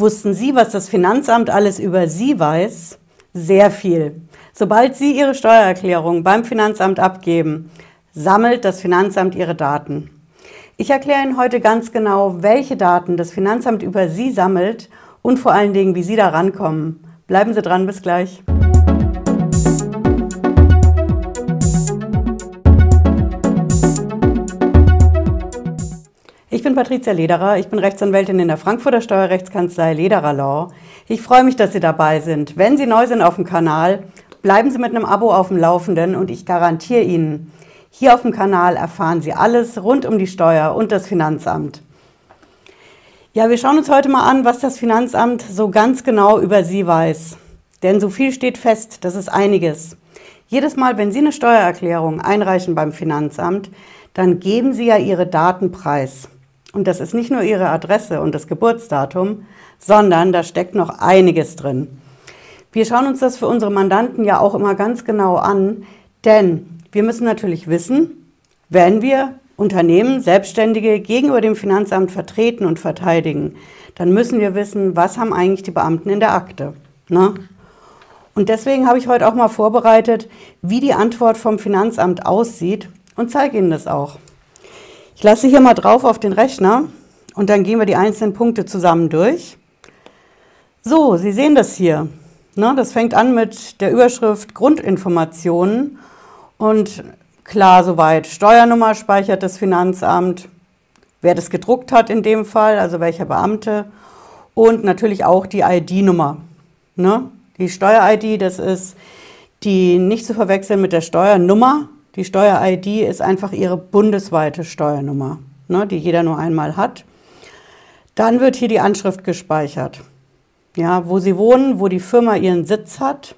Wussten Sie, was das Finanzamt alles über Sie weiß? Sehr viel. Sobald Sie Ihre Steuererklärung beim Finanzamt abgeben, sammelt das Finanzamt Ihre Daten. Ich erkläre Ihnen heute ganz genau, welche Daten das Finanzamt über Sie sammelt und vor allen Dingen, wie Sie da rankommen. Bleiben Sie dran, bis gleich. Ich bin Patricia Lederer, ich bin Rechtsanwältin in der Frankfurter Steuerrechtskanzlei Lederer Law. Ich freue mich, dass Sie dabei sind. Wenn Sie neu sind auf dem Kanal, bleiben Sie mit einem Abo auf dem Laufenden und ich garantiere Ihnen, hier auf dem Kanal erfahren Sie alles rund um die Steuer und das Finanzamt. Ja, wir schauen uns heute mal an, was das Finanzamt so ganz genau über Sie weiß. Denn so viel steht fest, das ist einiges. Jedes Mal, wenn Sie eine Steuererklärung einreichen beim Finanzamt, dann geben Sie ja Ihre Daten preis. Und das ist nicht nur Ihre Adresse und das Geburtsdatum, sondern da steckt noch einiges drin. Wir schauen uns das für unsere Mandanten ja auch immer ganz genau an, denn wir müssen natürlich wissen, wenn wir Unternehmen, Selbstständige gegenüber dem Finanzamt vertreten und verteidigen, dann müssen wir wissen, was haben eigentlich die Beamten in der Akte. Ne? Und deswegen habe ich heute auch mal vorbereitet, wie die Antwort vom Finanzamt aussieht und zeige Ihnen das auch. Ich lasse hier mal drauf auf den Rechner und dann gehen wir die einzelnen Punkte zusammen durch. So, Sie sehen das hier. Ne, das fängt an mit der Überschrift Grundinformationen und klar soweit. Steuernummer speichert das Finanzamt, wer das gedruckt hat in dem Fall, also welcher Beamte und natürlich auch die ID-Nummer. Ne? Die Steuer-ID, das ist die nicht zu verwechseln mit der Steuernummer, die Steuer-ID ist einfach Ihre bundesweite Steuernummer, ne, die jeder nur einmal hat. Dann wird hier die Anschrift gespeichert, ja, wo Sie wohnen, wo die Firma ihren Sitz hat.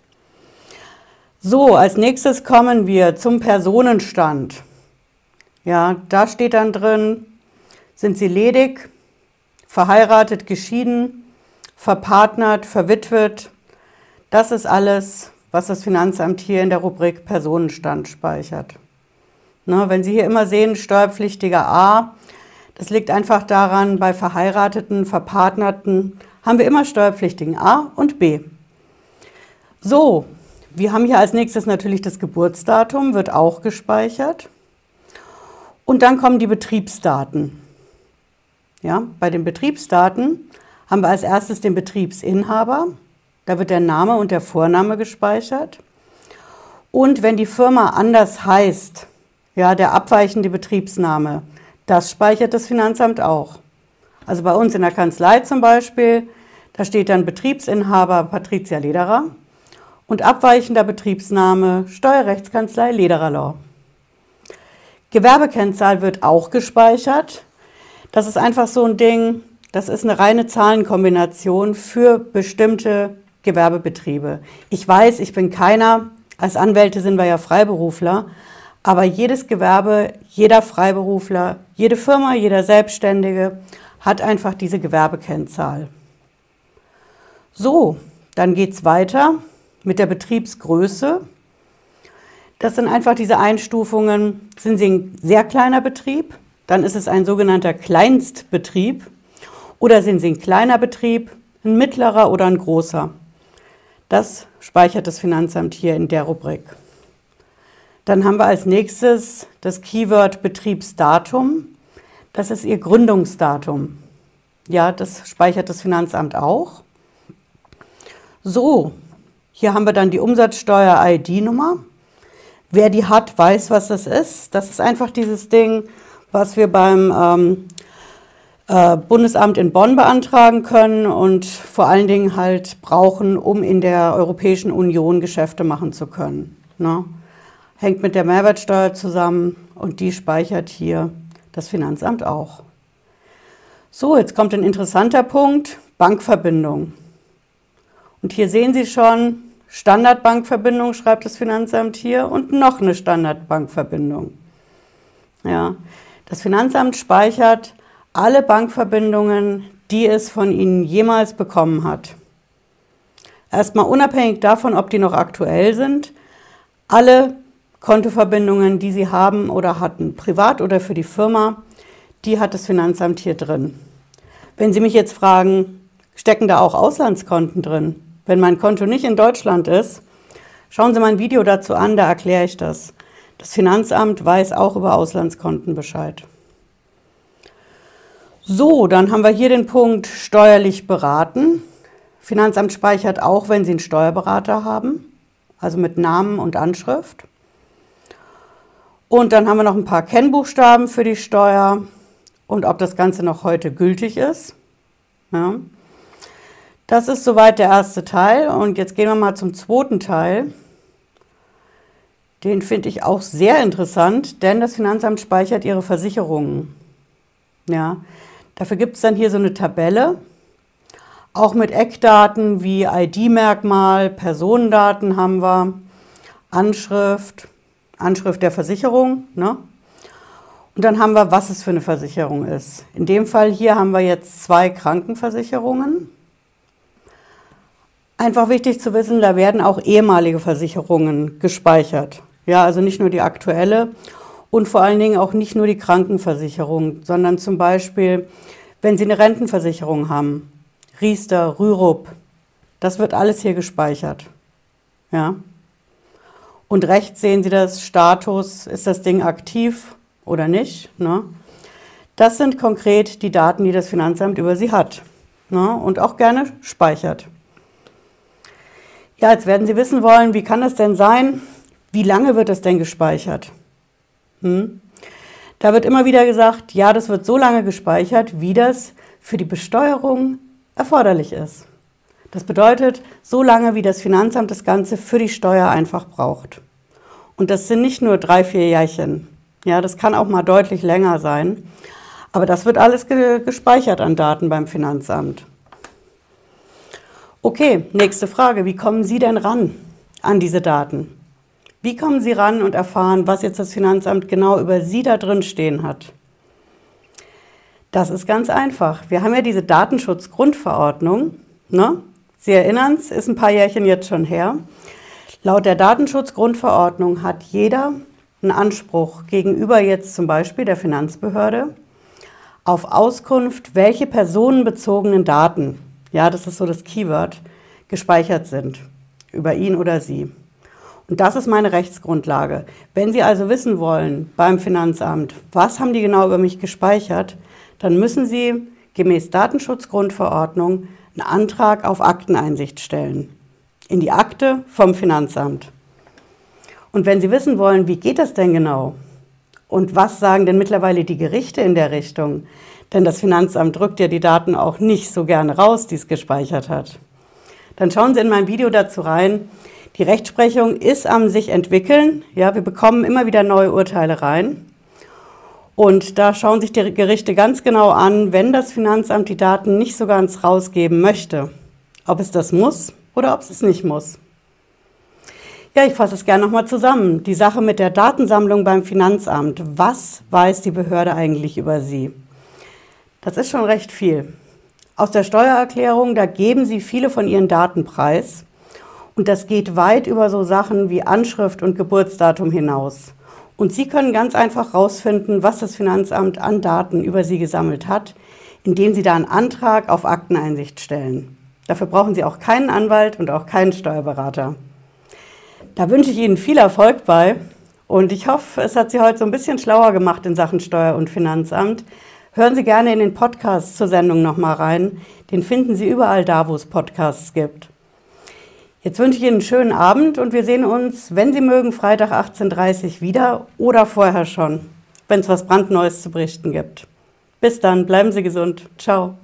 So, als nächstes kommen wir zum Personenstand. Ja, da steht dann drin, sind Sie ledig, verheiratet, geschieden, verpartnert, verwitwet. Das ist alles, was das Finanzamt hier in der Rubrik Personenstand speichert. Ne, wenn Sie hier immer sehen, steuerpflichtiger A, das liegt einfach daran, bei verheirateten, verpartnerten haben wir immer steuerpflichtigen A und B. So, wir haben hier als nächstes natürlich das Geburtsdatum, wird auch gespeichert. Und dann kommen die Betriebsdaten. Ja, bei den Betriebsdaten haben wir als erstes den Betriebsinhaber, da wird der Name und der Vorname gespeichert. Und wenn die Firma anders heißt, ja, der abweichende Betriebsname, das speichert das Finanzamt auch. Also bei uns in der Kanzlei zum Beispiel, da steht dann Betriebsinhaber Patricia Lederer und abweichender Betriebsname Steuerrechtskanzlei Lederer Law. Gewerbekennzahl wird auch gespeichert. Das ist einfach so ein Ding, das ist eine reine Zahlenkombination für bestimmte Gewerbebetriebe. Ich weiß, ich bin keiner, als Anwälte sind wir ja Freiberufler, aber jedes Gewerbe, jeder Freiberufler, jede Firma, jeder Selbstständige hat einfach diese Gewerbekennzahl. So, dann geht es weiter mit der Betriebsgröße. Das sind einfach diese Einstufungen. Sind Sie ein sehr kleiner Betrieb, dann ist es ein sogenannter Kleinstbetrieb. Oder sind Sie ein kleiner Betrieb, ein mittlerer oder ein großer. Das speichert das Finanzamt hier in der Rubrik. Dann haben wir als nächstes das Keyword Betriebsdatum. Das ist Ihr Gründungsdatum. Ja, das speichert das Finanzamt auch. So, hier haben wir dann die Umsatzsteuer-ID-Nummer. Wer die hat, weiß, was das ist. Das ist einfach dieses Ding, was wir beim ähm, äh, Bundesamt in Bonn beantragen können und vor allen Dingen halt brauchen, um in der Europäischen Union Geschäfte machen zu können. Ne? Hängt mit der Mehrwertsteuer zusammen und die speichert hier das Finanzamt auch. So, jetzt kommt ein interessanter Punkt, Bankverbindung. Und hier sehen Sie schon, Standardbankverbindung schreibt das Finanzamt hier und noch eine Standardbankverbindung. Ja, das Finanzamt speichert alle Bankverbindungen, die es von Ihnen jemals bekommen hat. Erstmal unabhängig davon, ob die noch aktuell sind, alle Kontoverbindungen, die Sie haben oder hatten, privat oder für die Firma, die hat das Finanzamt hier drin. Wenn Sie mich jetzt fragen, Stecken da auch Auslandskonten drin? Wenn mein Konto nicht in Deutschland ist, schauen Sie mein Video dazu an, da erkläre ich das. Das Finanzamt weiß auch über Auslandskonten Bescheid. So, dann haben wir hier den Punkt steuerlich beraten. Finanzamt speichert auch, wenn Sie einen Steuerberater haben, also mit Namen und Anschrift. Und dann haben wir noch ein paar Kennbuchstaben für die Steuer und ob das Ganze noch heute gültig ist. Ja. Das ist soweit der erste Teil. Und jetzt gehen wir mal zum zweiten Teil. Den finde ich auch sehr interessant, denn das Finanzamt speichert ihre Versicherungen. Ja, dafür gibt es dann hier so eine Tabelle, auch mit Eckdaten wie ID-Merkmal, Personendaten haben wir, Anschrift, Anschrift der Versicherung. Ne? Und dann haben wir, was es für eine Versicherung ist. In dem Fall hier haben wir jetzt zwei Krankenversicherungen. Einfach wichtig zu wissen, da werden auch ehemalige Versicherungen gespeichert. Ja, also nicht nur die aktuelle und vor allen Dingen auch nicht nur die Krankenversicherung, sondern zum Beispiel, wenn Sie eine Rentenversicherung haben, Riester, Rürup, das wird alles hier gespeichert. Ja. Und rechts sehen Sie das Status, ist das Ding aktiv oder nicht. Ne? Das sind konkret die Daten, die das Finanzamt über Sie hat ne? und auch gerne speichert. Ja, jetzt werden Sie wissen wollen, wie kann das denn sein, wie lange wird das denn gespeichert? Hm? Da wird immer wieder gesagt, ja, das wird so lange gespeichert, wie das für die Besteuerung erforderlich ist. Das bedeutet, so lange, wie das Finanzamt das Ganze für die Steuer einfach braucht. Und das sind nicht nur drei, vier Jährchen. Ja, das kann auch mal deutlich länger sein. Aber das wird alles ge gespeichert an Daten beim Finanzamt. Okay, nächste Frage. Wie kommen Sie denn ran an diese Daten? Wie kommen Sie ran und erfahren, was jetzt das Finanzamt genau über Sie da drin stehen hat? Das ist ganz einfach. Wir haben ja diese Datenschutzgrundverordnung. Ne? Sie erinnern es, ist ein paar Jährchen jetzt schon her. Laut der Datenschutzgrundverordnung hat jeder einen Anspruch gegenüber jetzt zum Beispiel der Finanzbehörde auf Auskunft, welche personenbezogenen Daten, ja, das ist so das Keyword, gespeichert sind über ihn oder sie. Und das ist meine Rechtsgrundlage. Wenn Sie also wissen wollen beim Finanzamt, was haben die genau über mich gespeichert, dann müssen Sie gemäß Datenschutzgrundverordnung einen Antrag auf Akteneinsicht stellen. In die Akte vom Finanzamt. Und wenn Sie wissen wollen, wie geht das denn genau? Und was sagen denn mittlerweile die Gerichte in der Richtung? Denn das Finanzamt drückt ja die Daten auch nicht so gerne raus, die es gespeichert hat. Dann schauen Sie in mein Video dazu rein. Die Rechtsprechung ist am sich entwickeln. Ja, wir bekommen immer wieder neue Urteile rein. Und da schauen sich die Gerichte ganz genau an, wenn das Finanzamt die Daten nicht so ganz rausgeben möchte, ob es das muss oder ob es es nicht muss. Ja, ich fasse es gerne nochmal zusammen. Die Sache mit der Datensammlung beim Finanzamt. Was weiß die Behörde eigentlich über Sie? Das ist schon recht viel. Aus der Steuererklärung, da geben Sie viele von Ihren Daten preis. Und das geht weit über so Sachen wie Anschrift und Geburtsdatum hinaus. Und Sie können ganz einfach herausfinden, was das Finanzamt an Daten über Sie gesammelt hat, indem Sie da einen Antrag auf Akteneinsicht stellen. Dafür brauchen Sie auch keinen Anwalt und auch keinen Steuerberater. Da wünsche ich Ihnen viel Erfolg bei und ich hoffe, es hat Sie heute so ein bisschen schlauer gemacht in Sachen Steuer- und Finanzamt. Hören Sie gerne in den Podcast zur Sendung nochmal rein. Den finden Sie überall da, wo es Podcasts gibt. Jetzt wünsche ich Ihnen einen schönen Abend und wir sehen uns, wenn Sie mögen, Freitag 18.30 Uhr wieder oder vorher schon, wenn es was brandneues zu berichten gibt. Bis dann, bleiben Sie gesund. Ciao.